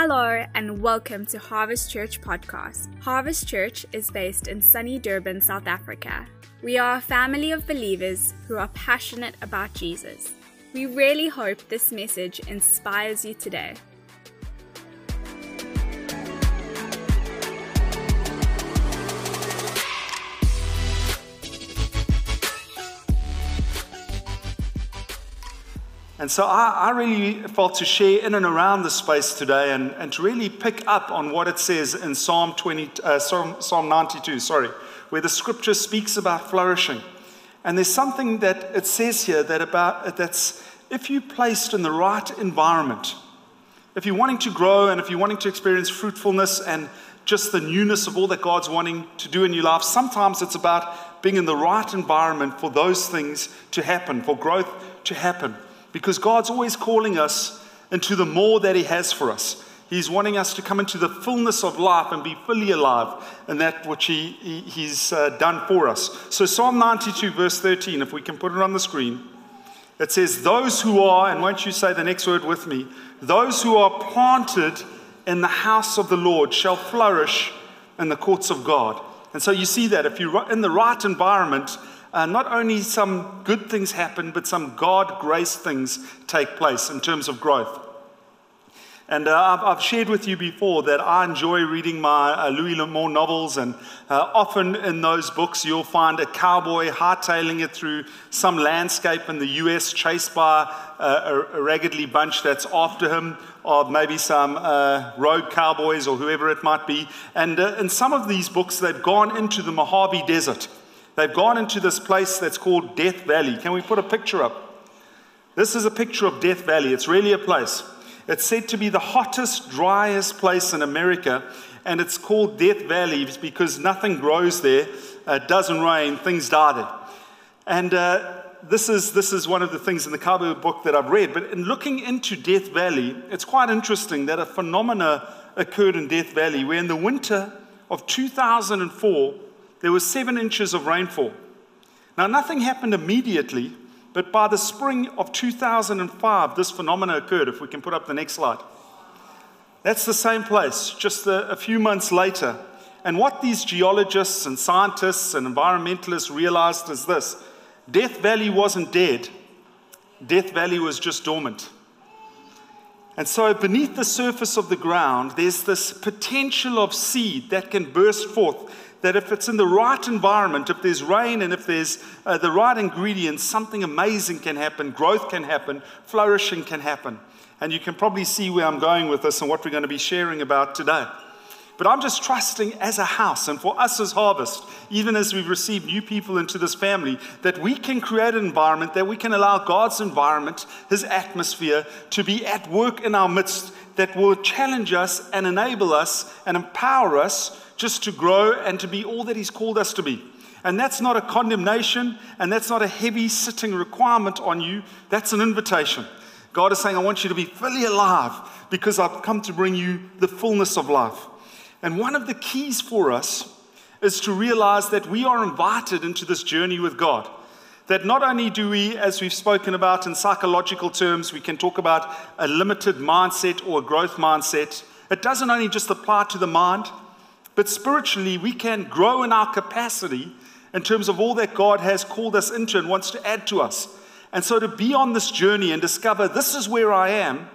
Hello and welcome to Harvest Church Podcast. Harvest Church is based in sunny Durban, South Africa. We are a family of believers who are passionate about Jesus. We really hope this message inspires you today. And so I, I, really felt to share in and around the space today and, and to really pick up on what it says in Psalm, 20, uh, Psalm, Psalm 92, sorry, where the scripture speaks about flourishing. And there's something that it says here that about that's if you placed in the right environment, if you're wanting to grow and if you're wanting to experience fruitfulness and just the newness of all that God's wanting to do in your life, sometimes it's about being in the right environment for those things to happen, for growth to happen because God's always calling us into the more that He has for us. He's wanting us to come into the fullness of life and be fully alive in that which he, he He's uh, done for us. So, Psalm 92, verse 13, if we can put it on the screen, it says, Those who are, and won't you say the next word with me? Those who are planted in the house of the Lord shall flourish in the courts of God. And so you see that if you're in the right environment, uh, not only some good things happen, but some God grace things take place in terms of growth. And uh, I've, shared with you before that I enjoy reading my uh, Louis L'Amour novels, and uh, often in those books you'll find a cowboy hightailing it through some landscape in the US, chased by uh, a, raggedy bunch that's after him, or maybe some uh, rogue cowboys or whoever it might be. And uh, in some of these books, they've gone into the Mojave Desert. They've gone into this place that's called Death Valley. Can we put a picture up? This is a picture of Death Valley. It's really a place. It's said to be the hottest, driest place in America, and it's called Death Valley because nothing grows there. It doesn't rain, things die there. And uh, this, is, this is one of the things in the cowboy book that I've read. But in looking into Death Valley, it's quite interesting that a phenomena occurred in Death Valley where in the winter of 2004, there was seven inches of rainfall. Now, nothing happened immediately, but by the spring of 2005, this phenomenon occurred. If we can put up the next slide. That's the same place, just a, a few months later. And what these geologists and scientists and environmentalists realized is this Death Valley wasn't dead, Death Valley was just dormant. And so, beneath the surface of the ground, there's this potential of seed that can burst forth that if it's in the right environment, if there's rain and if there's uh, the right ingredients, something amazing can happen, growth can happen, flourishing can happen. And you can probably see where I'm going with this and what we're going to be sharing about today. But I'm just trusting as a house and for us as Harvest, even as we've received new people into this family, that we can create an environment, that we can allow God's environment, His atmosphere, to be at work in our midst that will challenge us and enable us and empower us just to grow and to be all that He's called us to be. And that's not a condemnation and that's not a heavy sitting requirement on you. That's an invitation. God is saying, I want you to be fully alive because I've come to bring you the fullness of life. And one of the keys for us is to realize that we are invited into this journey with God. That not only do we, as we've spoken about in psychological terms, we can talk about a limited mindset or a growth mindset. It doesn't only just apply to the mind, but spiritually, we can grow in our capacity in terms of all that God has called us into and wants to add to us. And so to be on this journey and discover this is where I am,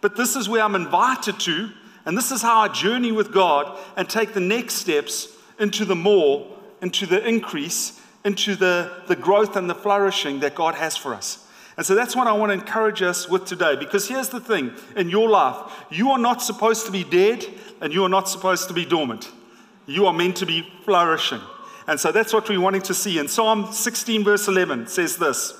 but this is where I'm invited to, and this is how I journey with God and take the next steps into the more, into the increase, into the, the growth and the flourishing that God has for us. And so that's what I want to encourage us with today. Because here's the thing in your life, you are not supposed to be dead and you are not supposed to be dormant. You are meant to be flourishing. And so that's what we're wanting to see. And Psalm 16, verse 11 says this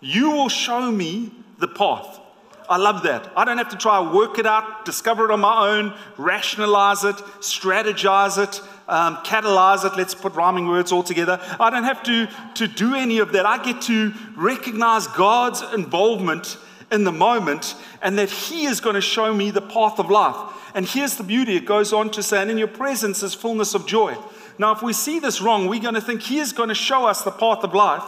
You will show me the path. I love that. I don't have to try to work it out, discover it on my own, rationalize it, strategize it, um, catalyze it. Let's put rhyming words all together. I don't have to, to do any of that. I get to recognize God's involvement in the moment and that He is going to show me the path of life. And here's the beauty it goes on to say, and in your presence is fullness of joy. Now, if we see this wrong, we're going to think He is going to show us the path of life.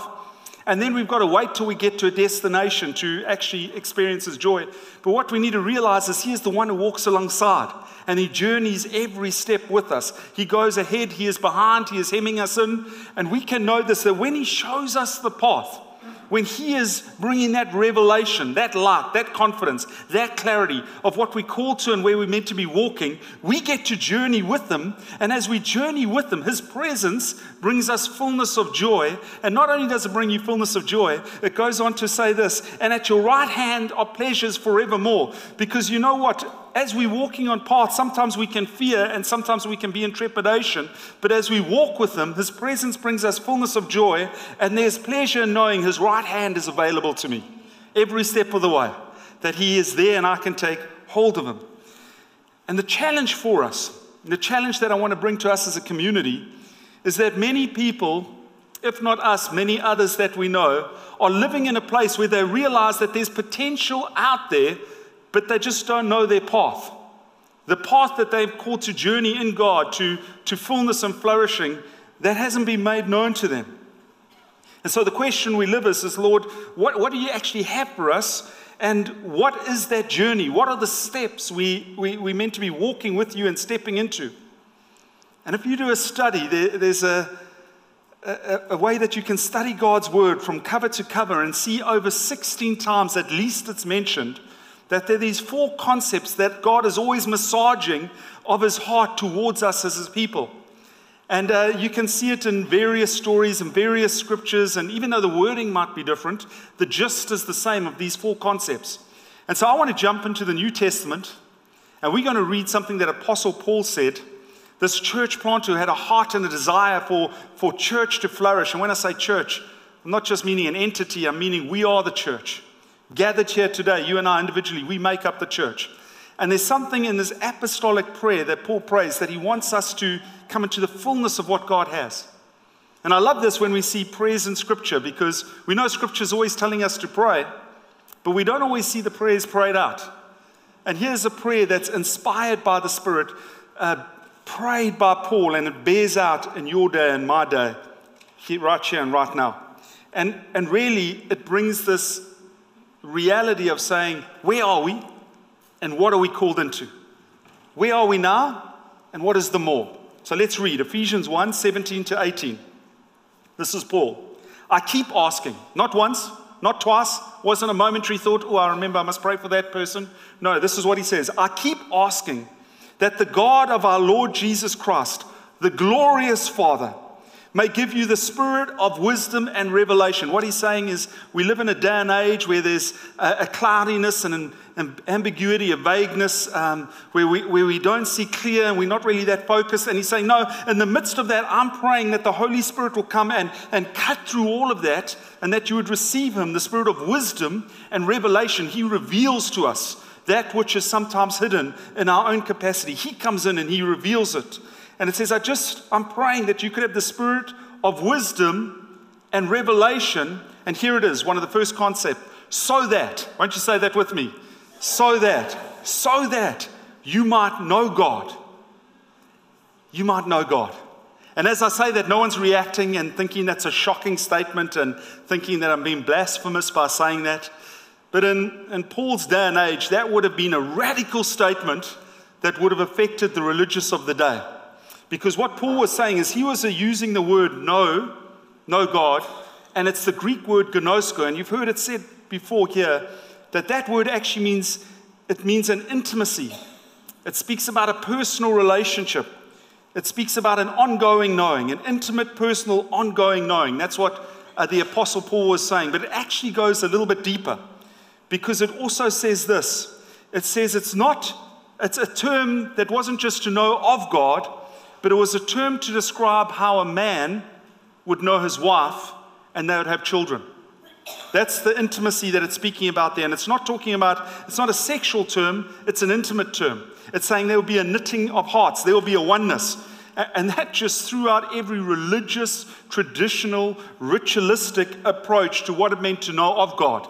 And then we've got to wait till we get to a destination to actually experience His joy. But what we need to realize is He is the one who walks alongside and He journeys every step with us. He goes ahead, He is behind, He is hemming us in. And we can know this that when He shows us the path, when He is bringing that revelation, that light, that confidence, that clarity of what we call to and where we're meant to be walking, we get to journey with Him. And as we journey with Him, His presence brings us fullness of joy. And not only does it bring you fullness of joy, it goes on to say this and at your right hand are pleasures forevermore. Because you know what? as we're walking on paths, sometimes we can fear and sometimes we can be in trepidation. But as we walk with Him, His presence brings us fullness of joy, and there's pleasure in knowing His right hand is available to me every step of the way, that He is there and I can take hold of Him. And the challenge for us, the challenge that I want to bring to us as a community, is that many people, if not us, many others that we know, are living in a place where they realize that there's potential out there but they just don't know their path. The path that they've called to journey in God, to, to fullness and flourishing, that hasn't been made known to them. And so the question we live is, is Lord, what, what do you actually have for us? And what is that journey? What are the steps we, we, we're meant to be walking with you and stepping into? And if you do a study, there, there's a, a, a, way that you can study God's word from cover to cover and see over 16 times at least it's mentioned that there are these four concepts that God is always massaging of his heart towards us as his people. And uh, you can see it in various stories and various scriptures, and even though the wording might be different, the gist is the same of these four concepts. And so I want to jump into the New Testament, and we're going to read something that Apostle Paul said. This church planter had a heart and a desire for, for church to flourish. And when I say church, I'm not just meaning an entity, I'm meaning we are the church. Gathered here today, you and I individually, we make up the church. And there's something in this apostolic prayer that Paul prays that he wants us to come into the fullness of what God has. And I love this when we see prayers in Scripture because we know Scripture is always telling us to pray, but we don't always see the prayers prayed out. And here's a prayer that's inspired by the Spirit, uh, prayed by Paul, and it bears out in your day and my day, right here and right now. And, and really, it brings this reality of saying, where are we and what are we called into? Where are we now and what is the more? So let's read Ephesians 1 17 to 18. This is Paul. I keep asking, not once, not twice, wasn't a momentary thought, oh, I remember I must pray for that person. No, this is what he says I keep asking that the God of our Lord Jesus Christ, the glorious Father, may give you the spirit of wisdom and revelation. What he's saying is, we live in a day and age where there's a, cloudiness and an, an, ambiguity, a vagueness, um, where, we, where we don't see clear and we're not really that focused. And he's saying, No, in the midst of that, I'm praying that the Holy Spirit will come and, and cut through all of that and that you would receive him, the spirit of wisdom and revelation. He reveals to us that which is sometimes hidden in our own capacity. He comes in and he reveals it. And it says, I just, I'm praying that you could have the spirit of wisdom and revelation. And here it is, one of the first concepts. So that, won't you say that with me? So that, so that you might know God. You might know God. And as I say that, no one's reacting and thinking that's a shocking statement and thinking that I'm being blasphemous by saying that. But in, in Paul's day and age, that would have been a radical statement that would have affected the religious of the day. Because what Paul was saying is he was using the word know, know God, and it's the Greek word gnosko. And you've heard it said before here that that word actually means it means an intimacy. It speaks about a personal relationship. It speaks about an ongoing knowing, an intimate, personal, ongoing knowing. That's what uh, the Apostle Paul was saying. But it actually goes a little bit deeper because it also says this it says it's not, it's a term that wasn't just to know of God, but it was a term to describe how a man would know his wife and they would have children. That's the intimacy that it's speaking about there. And it's not talking about, it's not a sexual term, it's an intimate term. It's saying there will be a knitting of hearts, there will be a oneness. And that just throughout every religious, traditional, ritualistic approach to what it meant to know of God.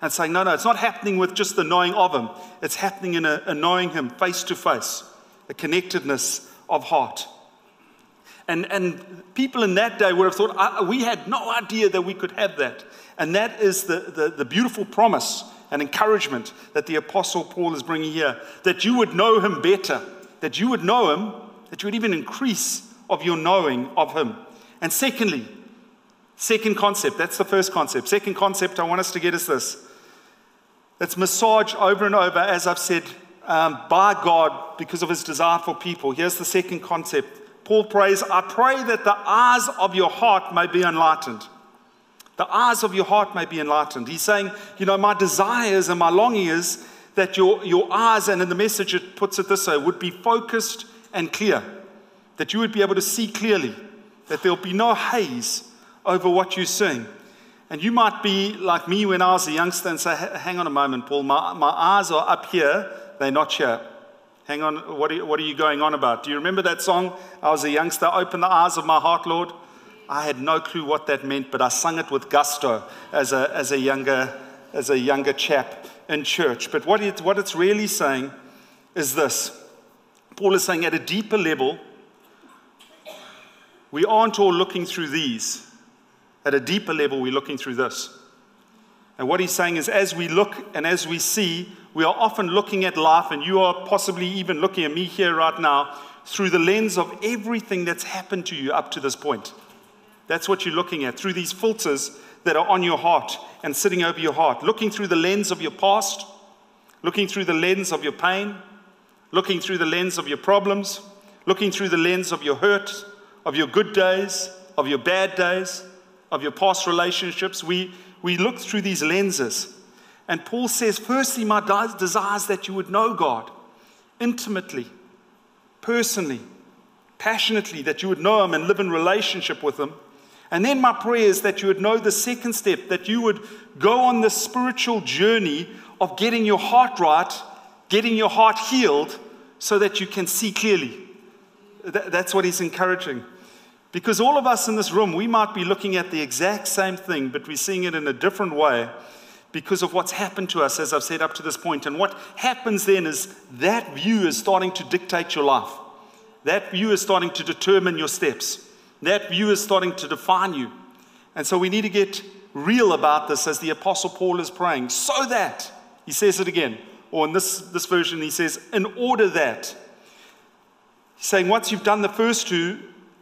And saying, no, no, it's not happening with just the knowing of Him, it's happening in a, a knowing Him face to face, a connectedness of heart. And, and people in that day would have thought, we had no idea that we could have that. And that is the, the, the beautiful promise and encouragement that the Apostle Paul is bringing here that you would know him better, that you would know him, that you would even increase of your knowing of him. And secondly, second concept, that's the first concept. Second concept I want us to get is this that's massaged over and over, as I've said, um, by God because of his desire for people. Here's the second concept. Paul prays, I pray that the eyes of your heart may be enlightened. The eyes of your heart may be enlightened. He's saying, you know, my desires and my longing is that your, your eyes, and in the message it puts it this way, would be focused and clear. That you would be able to see clearly. That there'll be no haze over what you're seeing. And you might be like me when I was a youngster and say, hang on a moment, Paul, my, my eyes are up here, they're not here. Hang on, what are, you, what are you going on about? Do you remember that song? I was a youngster, open the eyes of my heart, Lord. I had no clue what that meant, but I sung it with gusto as a, as a, younger, as a younger chap in church. But what, it, what it's really saying is this Paul is saying at a deeper level, we aren't all looking through these. At a deeper level, we're looking through this. And what he's saying is, as we look and as we see, we are often looking at life, and you are possibly even looking at me here right now through the lens of everything that's happened to you up to this point. That's what you're looking at through these filters that are on your heart and sitting over your heart. Looking through the lens of your past, looking through the lens of your pain, looking through the lens of your problems, looking through the lens of your hurt, of your good days, of your bad days, of your past relationships. We, we look through these lenses. And Paul says, firstly, my desire is that you would know God intimately, personally, passionately, that you would know Him and live in relationship with Him. And then my prayer is that you would know the second step, that you would go on the spiritual journey of getting your heart right, getting your heart healed, so that you can see clearly. That's what he's encouraging. Because all of us in this room, we might be looking at the exact same thing, but we're seeing it in a different way because of what's happened to us, as I've said up to this point. And what happens then is that view is starting to dictate your life. That view is starting to determine your steps. That view is starting to define you. And so we need to get real about this as the Apostle Paul is praying, so that, he says it again, or in this, this version, he says, in order that. He's saying once you've done the first two,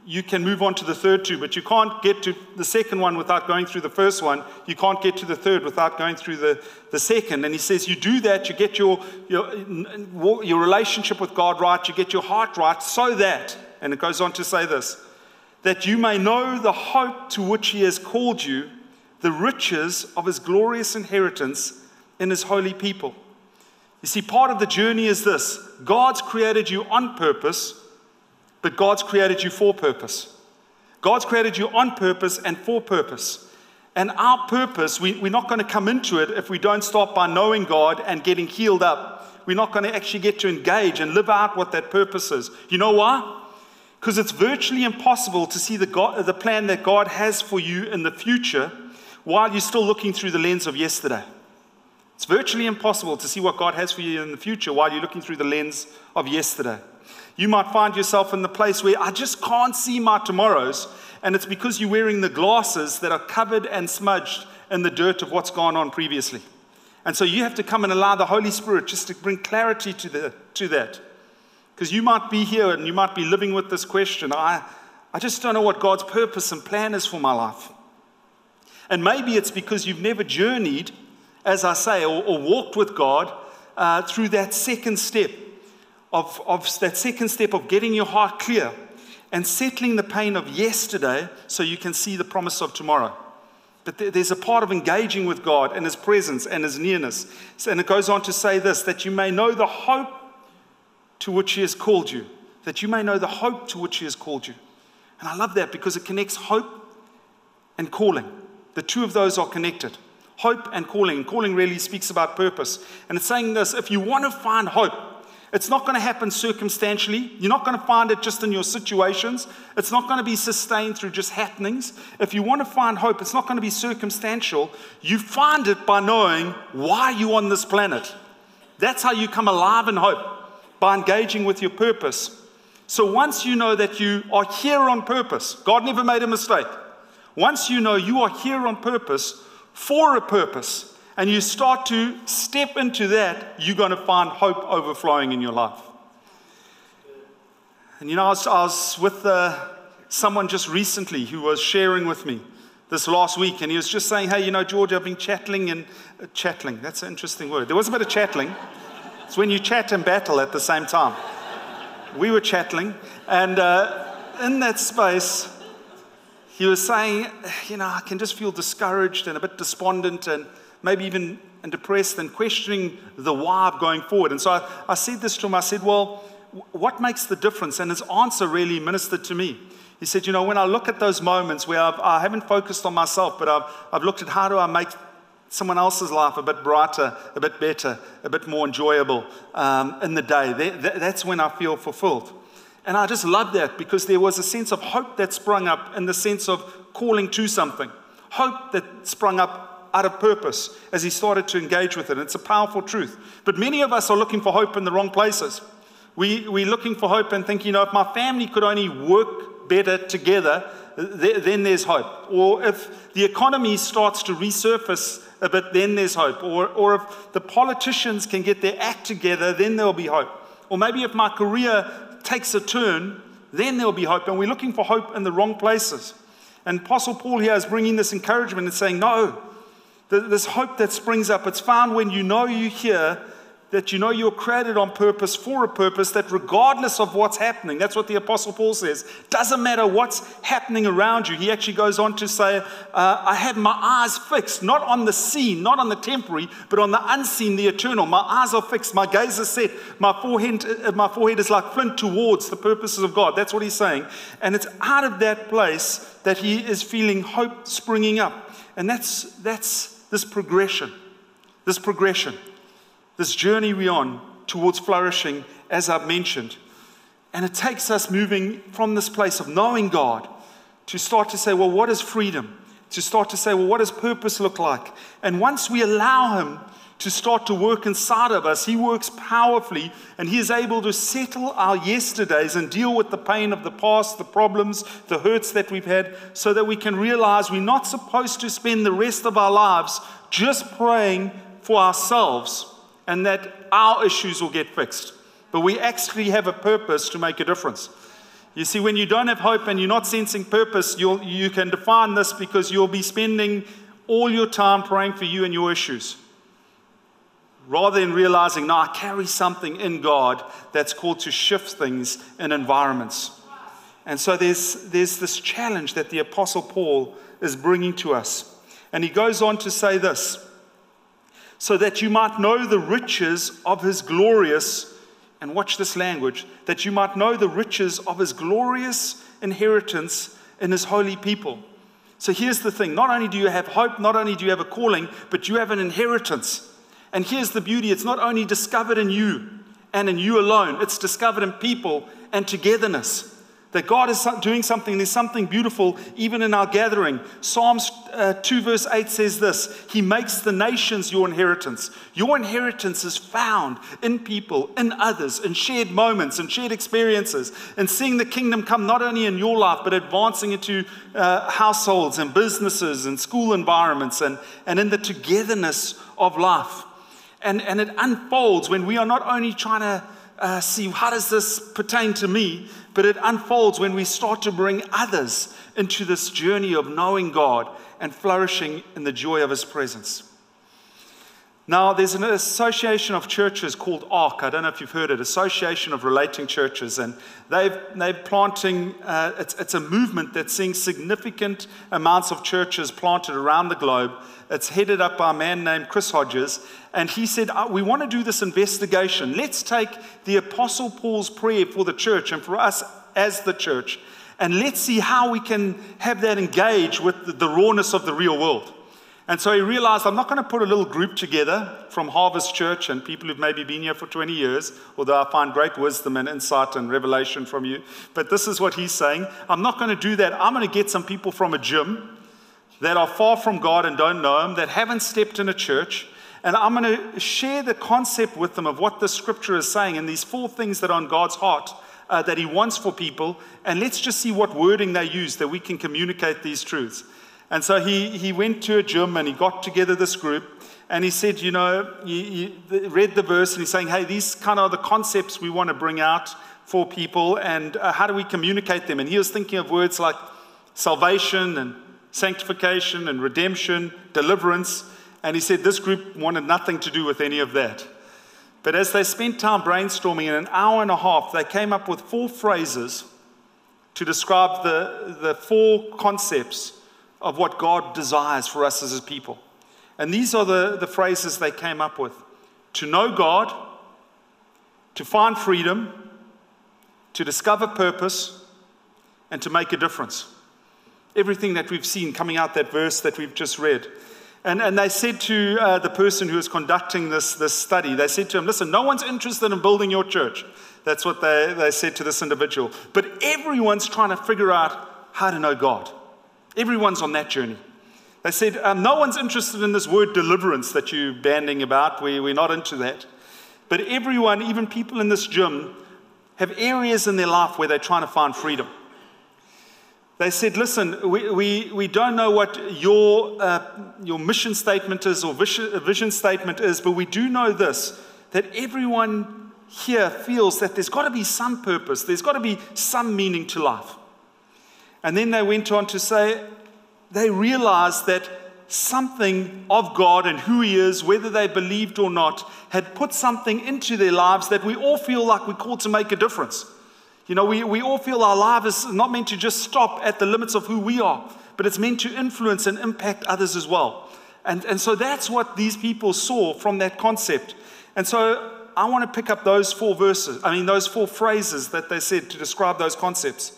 you can move on to the third two, but you can't get to the second one without going through the first one. You can't get to the third without going through the, the second. And he says, You do that, you get your, your, your relationship with God right, you get your heart right, so that, and it goes on to say this, that you may know the hope to which he has called you, the riches of his glorious inheritance in his holy people. You see, part of the journey is this God's created you on purpose but God's created you for purpose. God's created you on purpose and for purpose. And our purpose, we, we're not going to come into it if we don't start by knowing God and getting healed up. We're not going to actually get to engage and live out what that purpose is. You know why? Because it's virtually impossible to see the, God, the plan that God has for you in the future while you're still looking through the lens of yesterday. It's virtually impossible to see what God has for you in the future while you're looking through the lens of yesterday. You might find yourself in the place where I just can't see my tomorrows, and it's because you're wearing the glasses that are covered and smudged in the dirt of what's gone on previously. And so you have to come and allow the Holy Spirit just to bring clarity to, the, to that. Because you might be here and you might be living with this question I, I just don't know what God's purpose and plan is for my life. And maybe it's because you've never journeyed, as I say, or, or walked with God uh, through that second step of, of that second step of getting your heart clear and settling the pain of yesterday so you can see the promise of tomorrow. But there's a part of engaging with God and His presence and His nearness. And it goes on to say this that you may know the hope to which He has called you. That you may know the hope to which He has called you. And I love that because it connects hope and calling. The two of those are connected. Hope and calling. Calling really speaks about purpose. And it's saying this if you want to find hope, it's not going to happen circumstantially. You're not going to find it just in your situations. It's not going to be sustained through just happenings. If you want to find hope, it's not going to be circumstantial. You find it by knowing why you're on this planet. That's how you come alive in hope, by engaging with your purpose. So once you know that you are here on purpose, God never made a mistake. Once you know you are here on purpose for a purpose, and you start to step into that, you're going to find hope overflowing in your life. And you know, I was, I was with uh, someone just recently who was sharing with me this last week, and he was just saying, Hey, you know, George, I've been chatting and uh, chatting. That's an interesting word. There was a bit of chatting. It's when you chat and battle at the same time. We were chatting, and uh, in that space, he was saying, You know, I can just feel discouraged and a bit despondent and maybe even and depressed and questioning the why of going forward. And so I, I said this to him I said, Well, what makes the difference? And his answer really ministered to me. He said, You know, when I look at those moments where I've, I have not focused on myself, but I've, I've looked at how do I make someone else's life a bit brighter, a bit better, a bit more enjoyable um, in the day, that, that's when I feel fulfilled. And I just love that because there was a sense of hope that sprung up in the sense of calling to something, hope that sprung up out of purpose as he started to engage with it. It's a powerful truth. But many of us are looking for hope in the wrong places. We, we're looking for hope and thinking, you know, if my family could only work better together, th- then there's hope. Or if the economy starts to resurface a bit, then there's hope. Or, or if the politicians can get their act together, then there'll be hope. Or maybe if my career takes a turn, then there'll be hope. And we're looking for hope in the wrong places. And Apostle Paul here is bringing this encouragement and saying, no, this hope that springs up, it's found when you know you hear that you know you're created on purpose for a purpose that regardless of what's happening that's what the apostle paul says doesn't matter what's happening around you he actually goes on to say uh, i have my eyes fixed not on the seen not on the temporary but on the unseen the eternal. My eyes are fixed my gaze is set my forehead uh, my forehead is like flint towards the purposes of god. That's what he's saying. And it's out of that place that he is feeling hope springing up. And that's that's this progression this progression this journey we're on towards flourishing, as I've mentioned. And it takes us moving from this place of knowing God to start to say, well, what is freedom? To start to say, well, what does purpose look like? And once we allow Him to start to work inside of us, He works powerfully and He is able to settle our yesterdays and deal with the pain of the past, the problems, the hurts that we've had, so that we can realize we're not supposed to spend the rest of our lives just praying for ourselves and that our issues will get fixed. But we actually have a purpose to make a difference. You see, when you don't have hope and you're not sensing purpose, you'll, you can define this because you'll be spending all your time praying for you and your issues. Rather than realizing, no, I carry something in God that's called to shift things in environments. And so there's, there's this challenge that the Apostle Paul is bringing to us. And he goes on to say this so that you might know the riches of his glorious, and watch this language, that you might know the riches of his glorious inheritance in his holy people. So here's the thing not only do you have hope, not only do you have a calling, but you have an inheritance. And here's the beauty it's not only discovered in you and in you alone, it's discovered in people and togetherness that God is doing something. There's something beautiful even in our gathering. Psalms uh, 2, verse 8 says this He makes the nations your inheritance. Your inheritance is found in people, in others, in shared moments, in shared experiences, and seeing the kingdom come not only in your life, but advancing into uh, households and businesses and school environments and, and in the togetherness of life. And, and it unfolds when we are not only trying to uh, see how does this pertain to me, but it unfolds when we start to bring others into this journey of knowing God and flourishing in the joy of His presence. Now, there's an association of churches called ARC. I don't know if you've heard it, Association of Relating Churches. And they've, they're planting, uh, it's, it's a movement that's seeing significant amounts of churches planted around the globe. It's headed up by a man named Chris Hodges. And he said, uh, We want to do this investigation. Let's take the Apostle Paul's prayer for the church and for us as the church, and let's see how we can have that engage with the, the rawness of the real world. And so he realized, I'm not going to put a little group together from Harvest Church and people who've maybe been here for 20 years, although I find great wisdom and insight and revelation from you. But this is what he's saying I'm not going to do that. I'm going to get some people from a gym that are far from God and don't know Him, that haven't stepped in a church. And I'm going to share the concept with them of what the scripture is saying and these four things that are on God's heart uh, that He wants for people, and let's just see what wording they use that we can communicate these truths. And so he, he went to a gym and he got together this group and he said, You know, he, he read the verse and he's saying, Hey, these kind of the concepts we want to bring out for people and uh, how do we communicate them? And he was thinking of words like salvation and sanctification and redemption, deliverance. And he said this group wanted nothing to do with any of that. But as they spent time brainstorming in an hour and a half, they came up with four phrases to describe the, the four concepts of what God desires for us as His people. And these are the, the phrases they came up with to know God, to find freedom, to discover purpose, and to make a difference. Everything that we've seen coming out that verse that we've just read. And, and they said to uh, the person who was conducting this, this study, they said to him, Listen, no one's interested in building your church. That's what they, they said to this individual. But everyone's trying to figure out how to know God. Everyone's on that journey. They said, um, No one's interested in this word deliverance that you're banding about. We, we're not into that. But everyone, even people in this gym, have areas in their life where they're trying to find freedom. They said, Listen, we, we, we don't know what your, uh, your mission statement is or vision, vision statement is, but we do know this that everyone here feels that there's got to be some purpose, there's got to be some meaning to life. And then they went on to say they realized that something of God and who He is, whether they believed or not, had put something into their lives that we all feel like we're called to make a difference. You know, we, we all feel our life is not meant to just stop at the limits of who we are, but it's meant to influence and impact others as well. And, and so that's what these people saw from that concept. And so I want to pick up those four verses, I mean, those four phrases that they said to describe those concepts.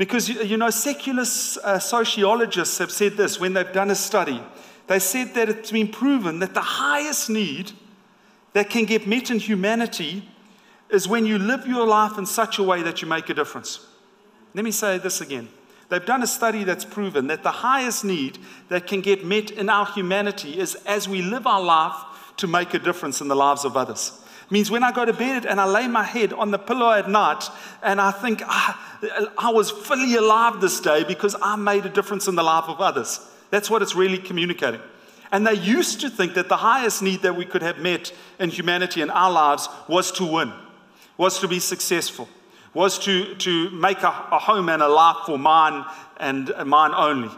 Because, you know, secular uh, sociologists have said this when they've done a study. They said that it's been proven that the highest need that can get met in humanity is when you live your life in such a way that you make a difference. Let me say this again. They've done a study that's proven that the highest need that can get met in our humanity is as we live our life to make a difference in the lives of others means when I go to bed and I lay my head on the pillow at night and I think ah, I was fully alive this day because I made a difference in the life of others. That's what it's really communicating. And they used to think that the highest need that we could have met in humanity in our lives was to win, was to be successful, was to, to make a, a home and a life for mine and mine only.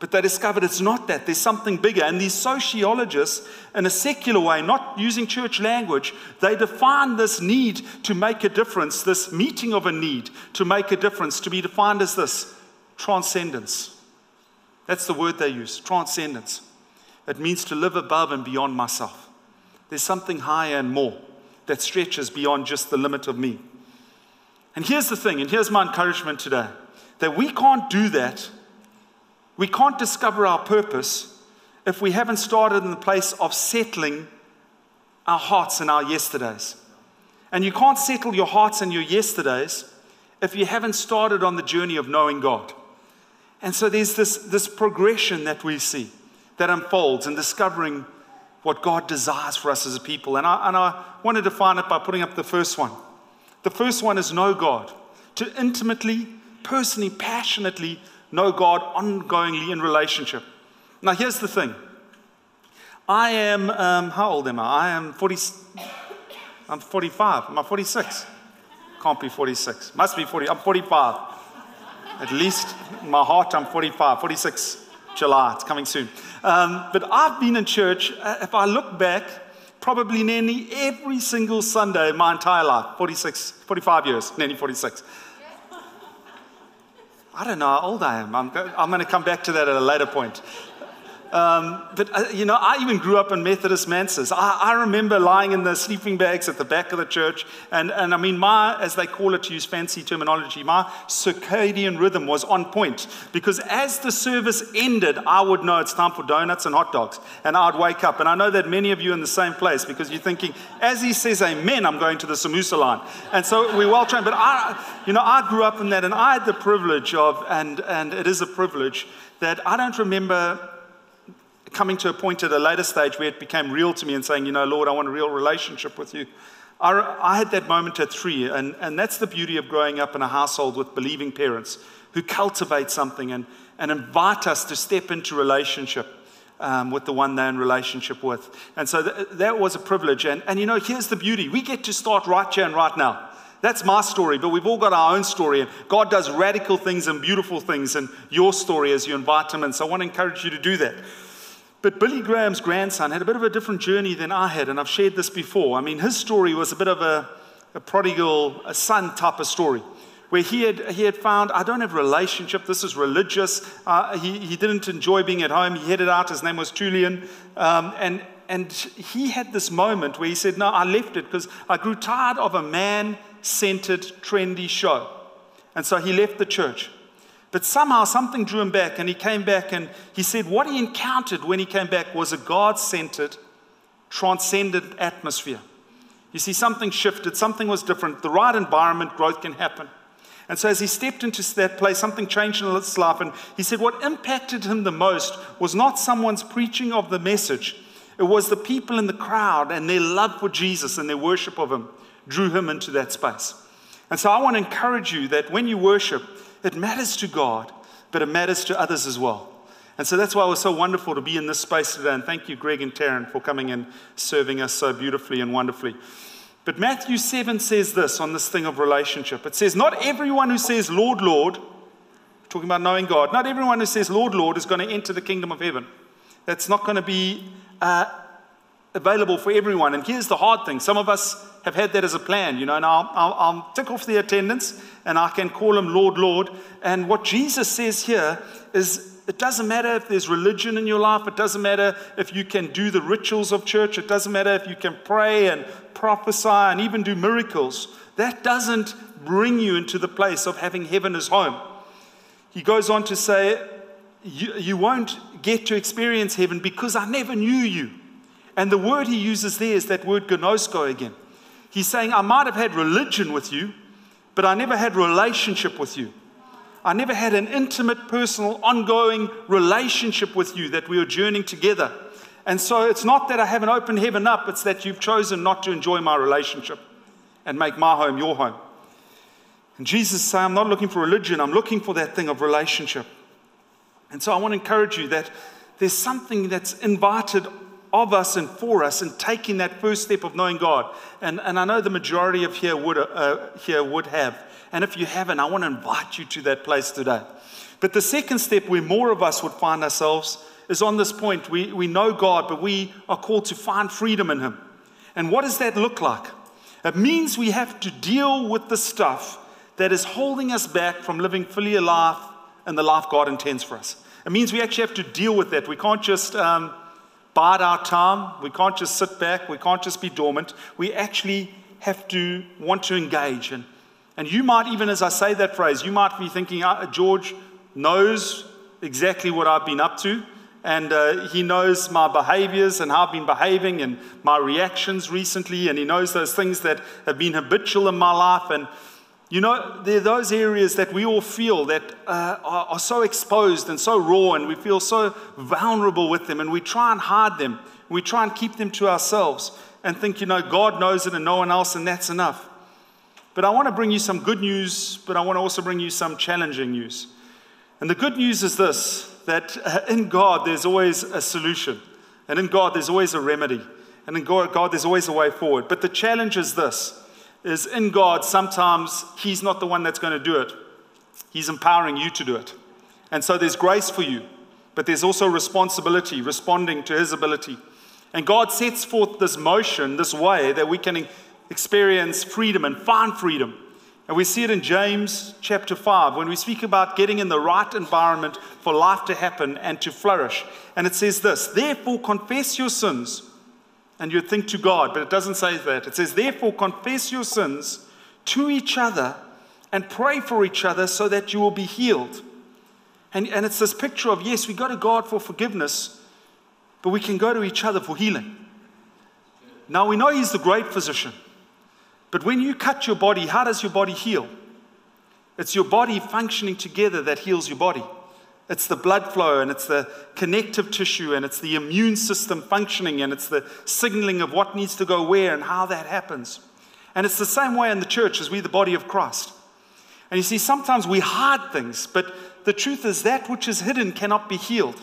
But they discovered it's not that. There's something bigger. And these sociologists, in a secular way, not using church language, they define this need to make a difference, this meeting of a need to make a difference, to be defined as this transcendence. That's the word they use transcendence. It means to live above and beyond myself. There's something higher and more that stretches beyond just the limit of me. And here's the thing, and here's my encouragement today that we can't do that we can't discover our purpose if we haven't started in the place of settling our hearts and our yesterdays. And you can't settle your hearts and your yesterdays if you haven't started on the journey of knowing God. And so there's this, this progression that we see that unfolds in discovering what God desires for us as a people. And I, and I want to define it by putting up the first one. The first one is know God, to intimately, personally, passionately know God ongoingly in relationship. Now, here's the thing. I am, um, how old am I? I am 40, I'm 45. Am I 46? Can't be 46. Must be 40. I'm 45. At least in my heart, I'm 45. 46 July. It's coming soon. Um, but I've been in church, uh, if I look back, probably nearly every single Sunday my entire life 46, 45 years, nearly 46. I don't know how old I am. I'm, I'm going to come back to that at a later point. Um, but, uh, you know, I even grew up in Methodist manses. I, I, remember lying in the sleeping bags at the back of the church. And, and I mean, my, as they call it to use fancy terminology, my circadian rhythm was on point. Because as the service ended, I would know it's time for donuts and hot dogs. And I'd wake up. And I know that many of you are in the same place because you're thinking, as he says amen, I'm going to the samosa line. And so we're well trained. But I, you know, I grew up in that and I had the privilege of, and, and it is a privilege, that I don't remember coming to a point at a later stage where it became real to me and saying, you know, Lord, I want a real relationship with you. I, I had that moment at three, and, and that's the beauty of growing up in a household with believing parents who cultivate something and, and invite us to step into relationship. Um, with the one they're in relationship with. And so th- that was a privilege. And, and you know, here's the beauty we get to start right here and right now. That's my story, but we've all got our own story. And God does radical things and beautiful things in your story as you invite Him. And so I want to encourage you to do that. But Billy Graham's grandson had a bit of a different journey than I had, and I've shared this before. I mean, his story was a bit of a, a prodigal a son type of story, where he had, he had found, I don't have a relationship, this is religious. Uh, he, he didn't enjoy being at home. He headed out, his name was Tullian. Um, and, and he had this moment where he said, No, I left it because I grew tired of a man centered, trendy show. And so he left the church. But somehow something drew him back, and he came back and he said what he encountered when he came back was a God centered, transcendent atmosphere. You see, something shifted, something was different. The right environment, growth can happen. And so as he stepped into that place, something changed in his life. And he said what impacted him the most was not someone's preaching of the message, it was the people in the crowd and their love for Jesus and their worship of him drew him into that space. And so I want to encourage you that when you worship, it matters to God, but it matters to others as well. And so that's why it was so wonderful to be in this space today. And thank you, Greg and Taryn, for coming and serving us so beautifully and wonderfully. But Matthew 7 says this on this thing of relationship it says, Not everyone who says, Lord, Lord, talking about knowing God, not everyone who says, Lord, Lord, is going to enter the kingdom of heaven. That's not going to be uh, available for everyone. And here's the hard thing some of us have had that as a plan, you know, and I'll, I'll, I'll tick off the attendance and I can call him Lord, Lord. And what Jesus says here is it doesn't matter if there's religion in your life, it doesn't matter if you can do the rituals of church, it doesn't matter if you can pray and prophesy and even do miracles. That doesn't bring you into the place of having heaven as home. He goes on to say, you, you won't get to experience heaven because I never knew you. And the word he uses there is that word gnosko again. He's saying, I might have had religion with you, but I never had relationship with you. I never had an intimate, personal, ongoing relationship with you that we were journeying together. And so it's not that I haven't opened heaven up, it's that you've chosen not to enjoy my relationship and make my home your home. And Jesus said, I'm not looking for religion, I'm looking for that thing of relationship. And so I want to encourage you that there's something that's invited of us and for us and taking that first step of knowing God. And, and I know the majority of here would, uh, here would have. And if you haven't, I want to invite you to that place today. But the second step where more of us would find ourselves is on this point. We, we know God, but we are called to find freedom in Him. And what does that look like? It means we have to deal with the stuff that is holding us back from living fully alive and the life God intends for us. It means we actually have to deal with that. We can't just. Um, bide our time. We can't just sit back. We can't just be dormant. We actually have to want to engage. And, and you might, even as I say that phrase, you might be thinking, uh, George knows exactly what I've been up to. And uh, he knows my behaviors and how I've been behaving and my reactions recently. And he knows those things that have been habitual in my life. And you know, there are those areas that we all feel that uh, are, are, so exposed and so raw, and we feel so vulnerable with them, and we try and hide them. We try and keep them to ourselves and think, you know, God knows it and no one else, and that's enough. But I want to bring you some good news, but I want to also bring you some challenging news. And the good news is this that uh, in God, there's always a solution, and in God, there's always a remedy, and in God, God there's always a way forward. But the challenge is this is in God, sometimes He's not the one that's going to do it. He's empowering you to do it. And so there's grace for you, but there's also responsibility, responding to His ability. And God sets forth this motion, this way that we can experience freedom and find freedom. And we see it in James chapter 5 when we speak about getting in the right environment for life to happen and to flourish. And it says this Therefore, confess your sins and you'd think to God, but it doesn't say that. It says, Therefore, confess your sins to each other and pray for each other so that you will be healed. And, and it's this picture of yes, we go to God for forgiveness, but we can go to each other for healing. Now, we know He's the great physician, but when you cut your body, how does your body heal? It's your body functioning together that heals your body. It's the blood flow and it's the connective tissue and it's the immune system functioning and it's the signaling of what needs to go where and how that happens. And it's the same way in the church as we, the body of Christ. And you see, sometimes we hide things, but the truth is that which is hidden cannot be healed.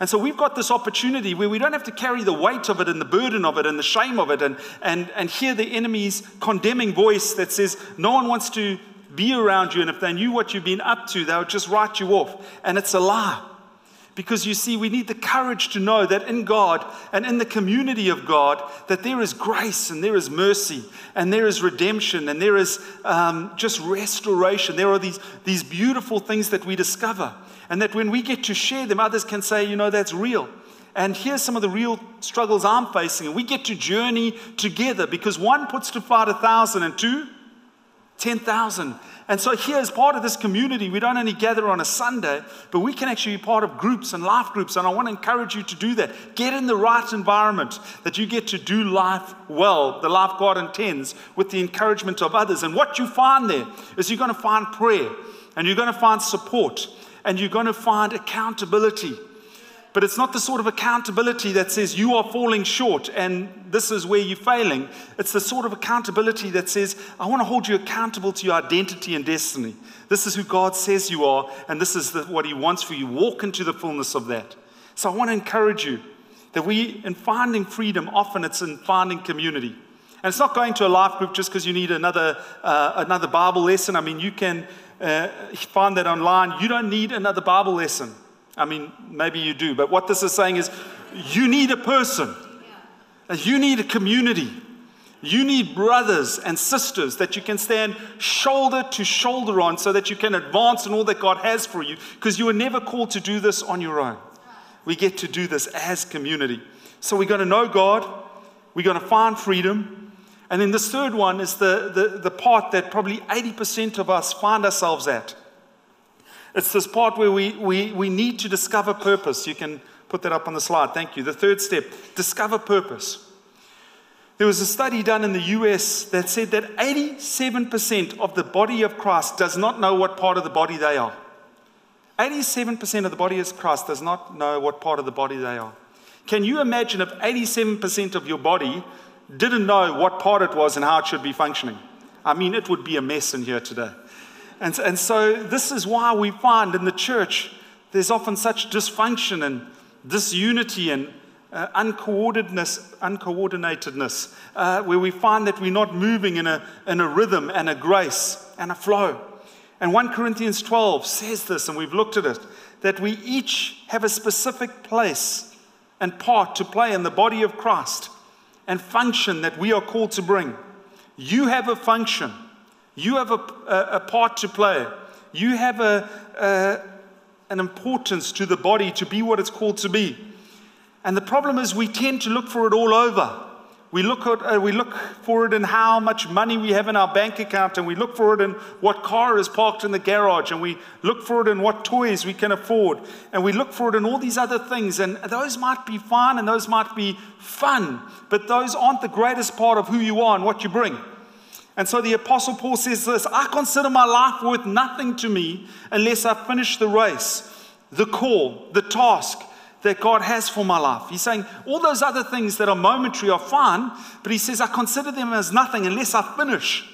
And so we've got this opportunity where we don't have to carry the weight of it and the burden of it and the shame of it and, and, and hear the enemy's condemning voice that says, No one wants to be around you. And if they knew what you've been up to, they would just write you off. And it's a lie. Because you see, we need the courage to know that in God and in the community of God, that there is grace and there is mercy and there is redemption and there is um, just restoration. There are these, these beautiful things that we discover. And that when we get to share them, others can say, you know, that's real. And here's some of the real struggles I'm facing. And we get to journey together because one puts to flight a thousand and two, 10,000. And so, here, as part of this community, we don't only gather on a Sunday, but we can actually be part of groups and life groups. And I want to encourage you to do that. Get in the right environment that you get to do life well, the life God intends, with the encouragement of others. And what you find there is you're going to find prayer, and you're going to find support, and you're going to find accountability. But it's not the sort of accountability that says you are falling short and this is where you're failing. It's the sort of accountability that says, I want to hold you accountable to your identity and destiny. This is who God says you are, and this is the, what He wants for you. Walk into the fullness of that. So I want to encourage you that we, in finding freedom, often it's in finding community. And it's not going to a life group just because you need another, uh, another Bible lesson. I mean, you can uh, find that online. You don't need another Bible lesson. I mean, maybe you do, but what this is saying is you need a person, you need a community. You need brothers and sisters that you can stand shoulder to shoulder on so that you can advance in all that God has for you because you were never called to do this on your own. We get to do this as community. So we're going to know God, we're going to find freedom. And then this third one is the, the, the part that probably 80% of us find ourselves at. It's this part where we, we, we need to discover purpose. You can put that up on the slide. Thank you. The third step discover purpose. There was a study done in the US that said that 87% of the body of Christ does not know what part of the body they are. 87% of the body of Christ does not know what part of the body they are. Can you imagine if 87% of your body didn't know what part it was and how it should be functioning? I mean, it would be a mess in here today. And, and so, this is why we find in the church there's often such dysfunction and disunity and uh, uncoordinatedness, uncoordinatedness uh, where we find that we're not moving in a, in a rhythm and a grace and a flow. And 1 Corinthians 12 says this, and we've looked at it, that we each have a specific place and part to play in the body of Christ and function that we are called to bring. You have a function. You have a, a, a part to play. You have a, a, an importance to the body to be what it's called to be. And the problem is, we tend to look for it all over. We look, at, uh, we look for it in how much money we have in our bank account, and we look for it in what car is parked in the garage, and we look for it in what toys we can afford, and we look for it in all these other things. And those might be fun and those might be fun, but those aren't the greatest part of who you are and what you bring. And so the Apostle Paul says this I consider my life worth nothing to me unless I finish the race, the call, the task that God has for my life. He's saying all those other things that are momentary are fine, but he says I consider them as nothing unless I finish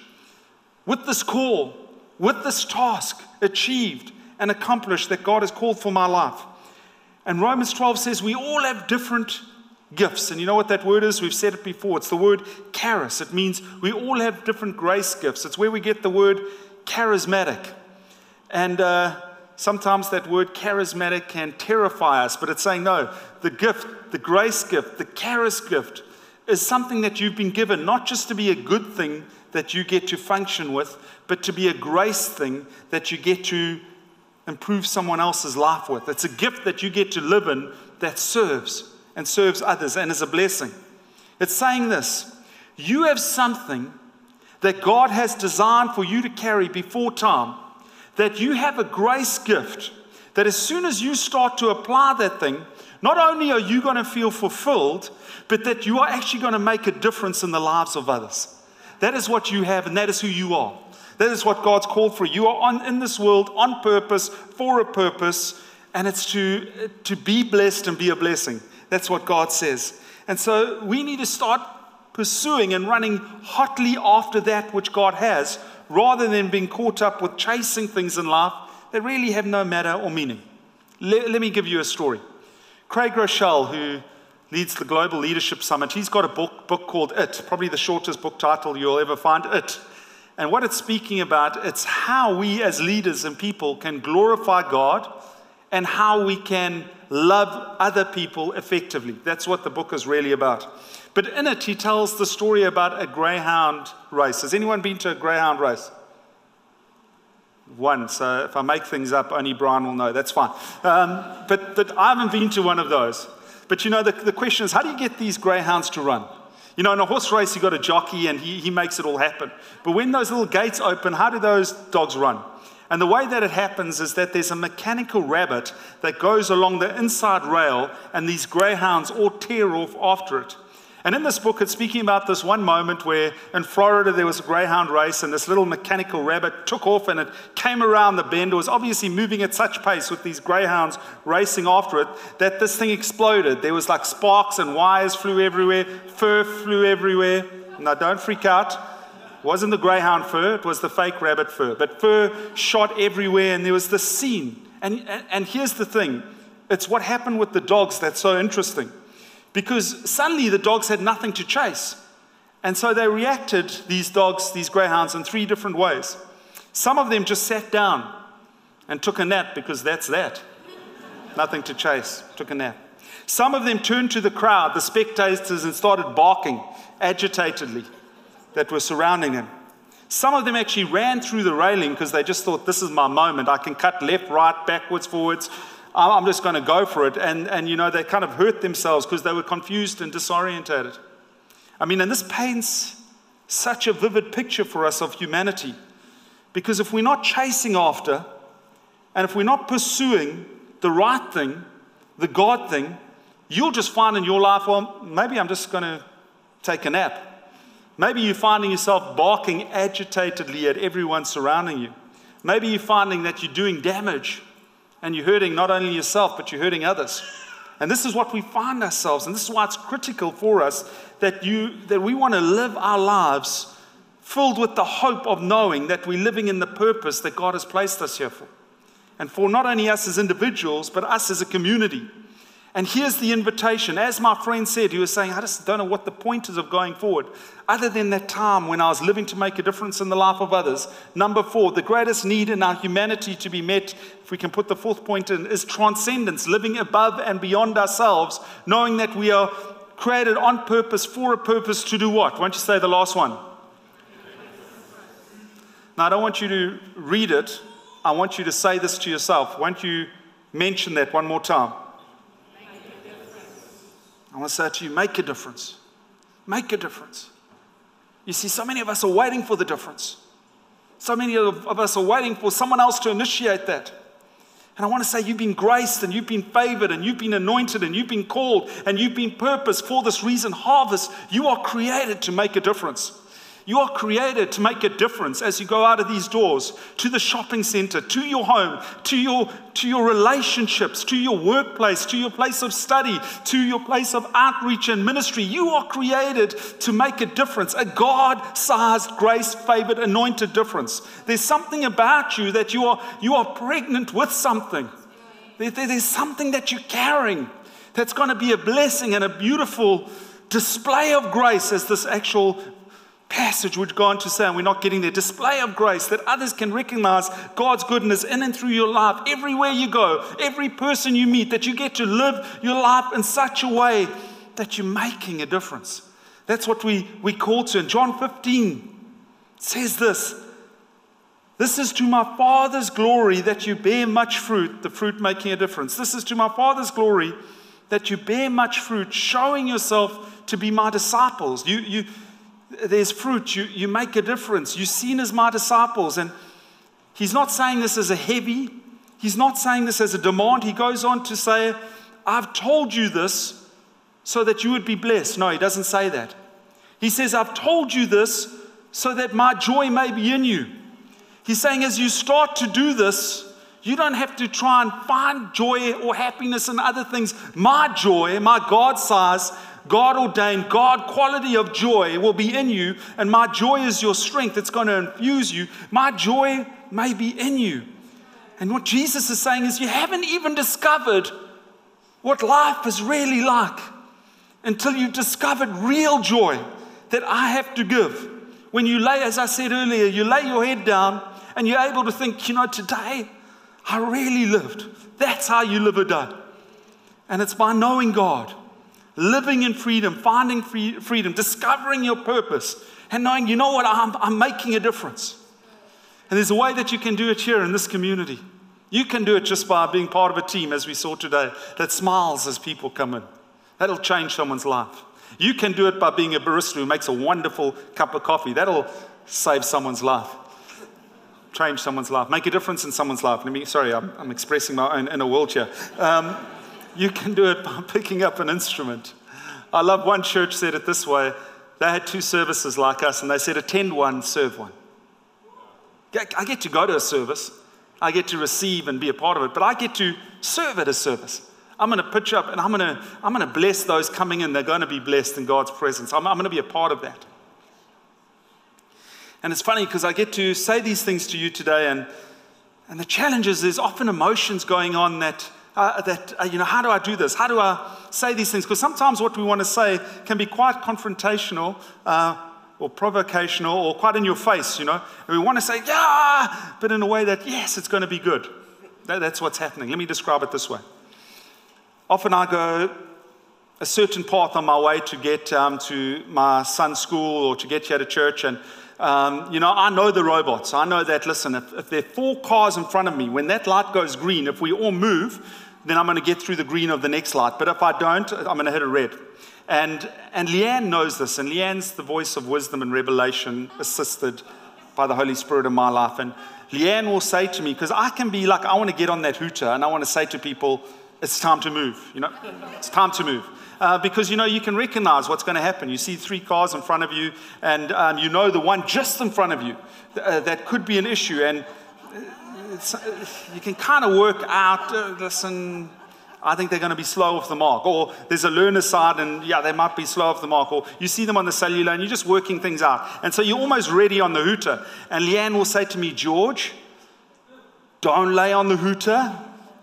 with this call, with this task achieved and accomplished that God has called for my life. And Romans 12 says we all have different gifts. And you know what that word is? We've said it before. It's the word charis. It means we all have different grace gifts. It's where we get the word charismatic. And uh, sometimes that word charismatic can terrify us, but it's saying, no, the gift, the grace gift, the charis gift is something that you've been given, not just to be a good thing that you get to function with, but to be a grace thing that you get to improve someone else's life with. It's a gift that you get to live in that serves and serves others and is a blessing. It's saying this you have something that God has designed for you to carry before time, that you have a grace gift that as soon as you start to apply that thing, not only are you going to feel fulfilled, but that you are actually going to make a difference in the lives of others. That is what you have, and that is who you are. That is what God's called for. You are on, in this world on purpose, for a purpose, and it's to, to be blessed and be a blessing. That's what God says. And so we need to start pursuing and running hotly after that which God has, rather than being caught up with chasing things in life that really have no matter or meaning. Let, let me give you a story. Craig Groeschel, who leads the Global Leadership Summit, he's got a book, book called It, probably the shortest book title you'll ever find, It. And what it's speaking about, it's how we as leaders and people can glorify God and how we can love other people effectively. That's what the book is really about. But in it, he tells the story about a greyhound race. Has anyone been to a greyhound race? One. So if I make things up, only Brian will know. That's fine. Um, but, but I haven't been to one of those. But you know, the, the question is how do you get these greyhounds to run? You know, in a horse race, you've got a jockey and he, he makes it all happen. But when those little gates open, how do those dogs run? And the way that it happens is that there's a mechanical rabbit that goes along the inside rail, and these greyhounds all tear off after it. And in this book, it's speaking about this one moment where in Florida there was a greyhound race, and this little mechanical rabbit took off and it came around the bend. It was obviously moving at such pace with these greyhounds racing after it that this thing exploded. There was like sparks and wires flew everywhere, fur flew everywhere. Now, don't freak out. Wasn't the greyhound fur, it was the fake rabbit fur. But fur shot everywhere, and there was this scene. And, and, and here's the thing it's what happened with the dogs that's so interesting because suddenly the dogs had nothing to chase. And so they reacted, these dogs, these greyhounds, in three different ways. Some of them just sat down and took a nap because that's that. nothing to chase, took a nap. Some of them turned to the crowd, the spectators, and started barking agitatedly that were surrounding them. Some of them actually ran through the railing because they just thought, this is my moment. I can cut left, right, backwards, forwards. I'm just going to go for it. And, and you know, they kind of hurt themselves because they were confused and disorientated. I mean, and this paints such a vivid picture for us of humanity. Because if we're not chasing after, and if we're not pursuing the right thing, the God thing, you'll just find in your life, well, maybe I'm just going to take a nap. Maybe you're finding yourself barking agitatedly at everyone surrounding you. Maybe you're finding that you're doing damage and you're hurting not only yourself, but you're hurting others. And this is what we find ourselves, and this is why it's critical for us that, you, that we want to live our lives filled with the hope of knowing that we're living in the purpose that God has placed us here for. And for not only us as individuals, but us as a community. And here's the invitation. As my friend said, he was saying, I just don't know what the point is of going forward, other than that time when I was living to make a difference in the life of others. Number four, the greatest need in our humanity to be met, if we can put the fourth point in, is transcendence, living above and beyond ourselves, knowing that we are created on purpose for a purpose to do what? Won't you say the last one? Now, I don't want you to read it. I want you to say this to yourself. Won't you mention that one more time? I want to say to you make a difference. Make a difference. You see, so many of us are waiting for the difference. So many of us are waiting for someone else to initiate that. And I want to say you've been graced and you've been favored and you've been anointed and you've been called and you've been purposed for this reason. Harvest, you are created to make a difference. You are created to make a difference as you go out of these doors to the shopping center, to your home, to your, to your relationships, to your workplace, to your place of study, to your place of outreach and ministry. You are created to make a difference, a God sized, grace favored, anointed difference. There's something about you that you are, you are pregnant with something. There, there's something that you're carrying that's going to be a blessing and a beautiful display of grace as this actual passage would go on to say, and we're not getting there, display of grace that others can recognize God's goodness in and through your life, everywhere you go, every person you meet, that you get to live your life in such a way that you're making a difference. That's what we, we call to. And John 15 says this This is to my Father's glory that you bear much fruit, the fruit making a difference. This is to my Father's glory that you bear much fruit, showing yourself to be my disciples. You, you, there's fruit, you, you make a difference. You're seen as my disciples. And he's not saying this as a heavy, he's not saying this as a demand. He goes on to say, I've told you this so that you would be blessed. No, he doesn't say that. He says, I've told you this so that my joy may be in you. He's saying, as you start to do this, You don't have to try and find joy or happiness in other things. My joy, my God size, God ordained, God quality of joy will be in you, and my joy is your strength. It's going to infuse you. My joy may be in you. And what Jesus is saying is, you haven't even discovered what life is really like until you've discovered real joy that I have to give. When you lay, as I said earlier, you lay your head down and you're able to think, you know, today I really lived. That's how you live a day. And it's by knowing God, living in freedom, finding free, freedom, discovering your purpose, and knowing, you know what, I'm, I'm making a difference. And there's a way that you can do it here in this community. You can do it just by being part of a team, as we saw today, that smiles as people come in. That'll change someone's life. You can do it by being a barista who makes a wonderful cup of coffee. That'll save someone's life, change someone's life, make a difference in someone's life. Let me, sorry, I'm, I'm expressing my own inner wheelchair. Um, you can do it by picking up an instrument. I love one church said it this way. They had two services like us, and they said, attend one, serve one. I get to go to a service, I get to receive and be a part of it, but I get to serve at a service. I'm going to pitch up and I'm going to, I'm going to bless those coming in. They're going to be blessed in God's presence. I'm, I'm going to be a part of that. And it's funny because I get to say these things to you today, and, and the challenge is there's often emotions going on that, uh, that uh, you know, how do I do this? How do I say these things? Because sometimes what we want to say can be quite confrontational. Uh, or provocational or quite in your face, you know. And we want to say, yeah, but in a way that, yes, it's going to be good. That, that's what's happening. Let me describe it this way. Often I go a certain path on my way to get um, to my son's school or to get here to church. And, um, you know, I know the robots. I know that, listen, if, if there are four cars in front of me, when that light goes green, if we all move, then I'm going to get through the green of the next light. But if I don't, I'm going to hit a red. And, and Leanne knows this, and Leanne's the voice of wisdom and revelation, assisted by the Holy Spirit in my life. And Leanne will say to me, because I can be like, I want to get on that hooter, and I want to say to people, it's time to move, you know? It's time to move. Uh, because you know you can recognize what's going to happen. You see three cars in front of you, and um, you know the one just in front of you uh, that could be an issue, and you can kind of work out. Uh, listen, I think they're going to be slow off the mark. Or there's a learner side, and yeah, they might be slow off the mark. Or you see them on the cellular, and you're just working things out. And so you're almost ready on the hooter. And Leanne will say to me, George, don't lay on the hooter.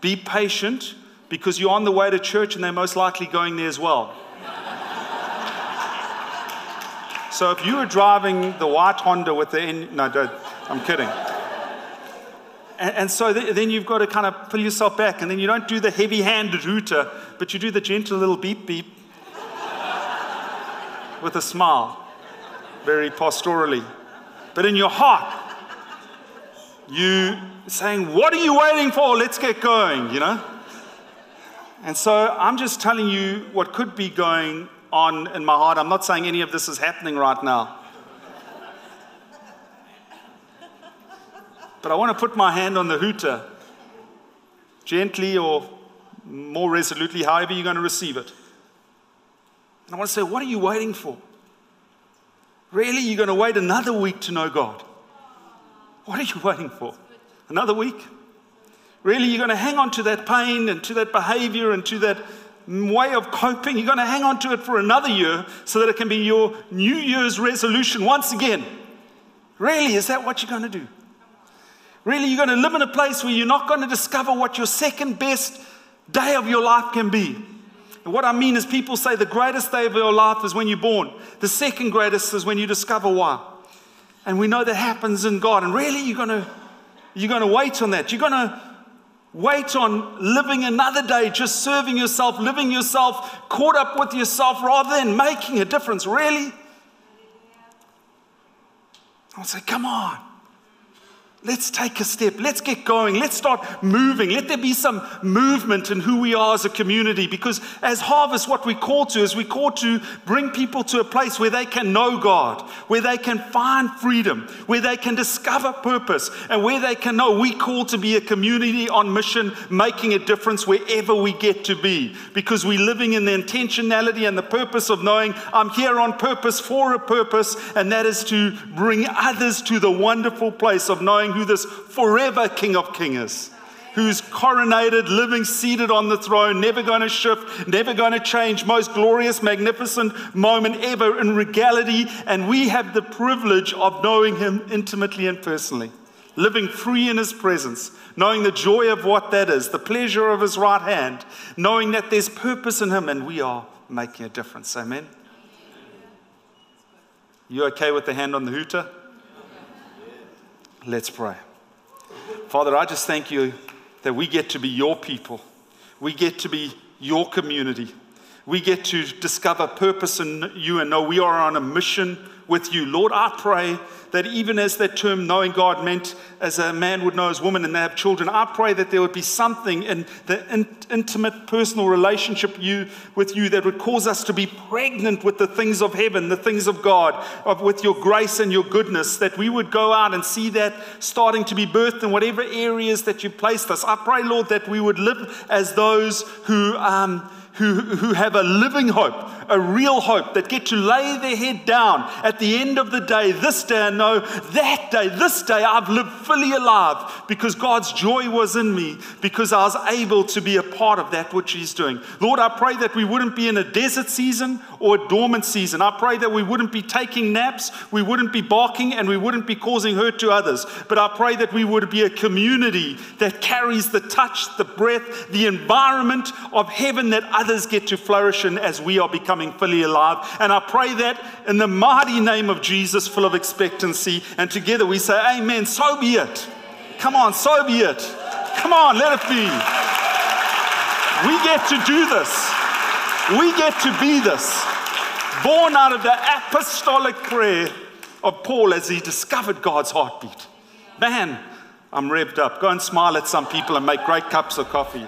Be patient because you're on the way to church, and they're most likely going there as well. so if you were driving the white Honda with the in, no, I'm kidding. And, and so th- then you've got to kind of pull yourself back, and then you don't do the heavy handed hooter, but you do the gentle little beep beep with a smile, very pastorally. But in your heart, you saying, What are you waiting for? Let's get going, you know? And so I'm just telling you what could be going on in my heart. I'm not saying any of this is happening right now. But I want to put my hand on the hooter, gently or more resolutely, however you're going to receive it. And I want to say, what are you waiting for? Really, you're going to wait another week to know God? What are you waiting for? Another week? Really, you're going to hang on to that pain and to that behavior and to that way of coping. You're going to hang on to it for another year so that it can be your New Year's resolution once again. Really, is that what you're going to do? Really, you're going to live in a place where you're not going to discover what your second best day of your life can be. And what I mean is, people say the greatest day of your life is when you're born, the second greatest is when you discover why. And we know that happens in God. And really, you're going to, you're going to wait on that. You're going to wait on living another day, just serving yourself, living yourself, caught up with yourself, rather than making a difference. Really? I'll say, come on. Let's take a step. Let's get going. Let's start moving. Let there be some movement in who we are as a community. Because as Harvest, what we call to is we call to bring people to a place where they can know God, where they can find freedom, where they can discover purpose, and where they can know we call to be a community on mission, making a difference wherever we get to be. Because we're living in the intentionality and the purpose of knowing I'm here on purpose for a purpose, and that is to bring others to the wonderful place of knowing who this forever King of Kings is. who's coronated, living seated on the throne, never going to shift, never going to change, most glorious, magnificent moment ever in regality. And we have the privilege of knowing him intimately and personally, living free in his presence, knowing the joy of what that is, the pleasure of his right hand, knowing that there's purpose in him and we are making a difference. Amen. You okay with the hand on the hooter? Let's pray. Father, I just thank you that we get to be your people. We get to be your community. We get to discover purpose in you and know we are on a mission with you. Lord, I pray that even as that term knowing God meant as a man would know his woman and they have children, I pray that there would be something in the in, intimate personal relationship you, with you that would cause us to be pregnant with the things of heaven, the things of God, of, with your grace and your goodness, that we would go out and see that starting to be birthed in whatever areas that you placed us. I pray, Lord, that we would live as those who. Um, who, who have a living hope, a real hope, that get to lay their head down at the end of the day, this day, and know that day, this day, I've lived fully alive because God's joy was in me, because I was able to be a part of that which He's doing. Lord, I pray that we wouldn't be in a desert season or dormant season. I pray that we wouldn't be taking naps, we wouldn't be barking, and we wouldn't be causing hurt to others. But I pray that we would be a community that carries the touch, the breath, the environment of heaven that others get to flourish in as we are becoming fully alive. And I pray that in the mighty name of Jesus, full of expectancy. And together we say, Amen. So be it. Come on, so be it. Come on, let it be. We get to do this. We get to be this. Born out of the apostolic prayer of Paul as he discovered God's heartbeat. Man, I'm revved up. Go and smile at some people and make great cups of coffee.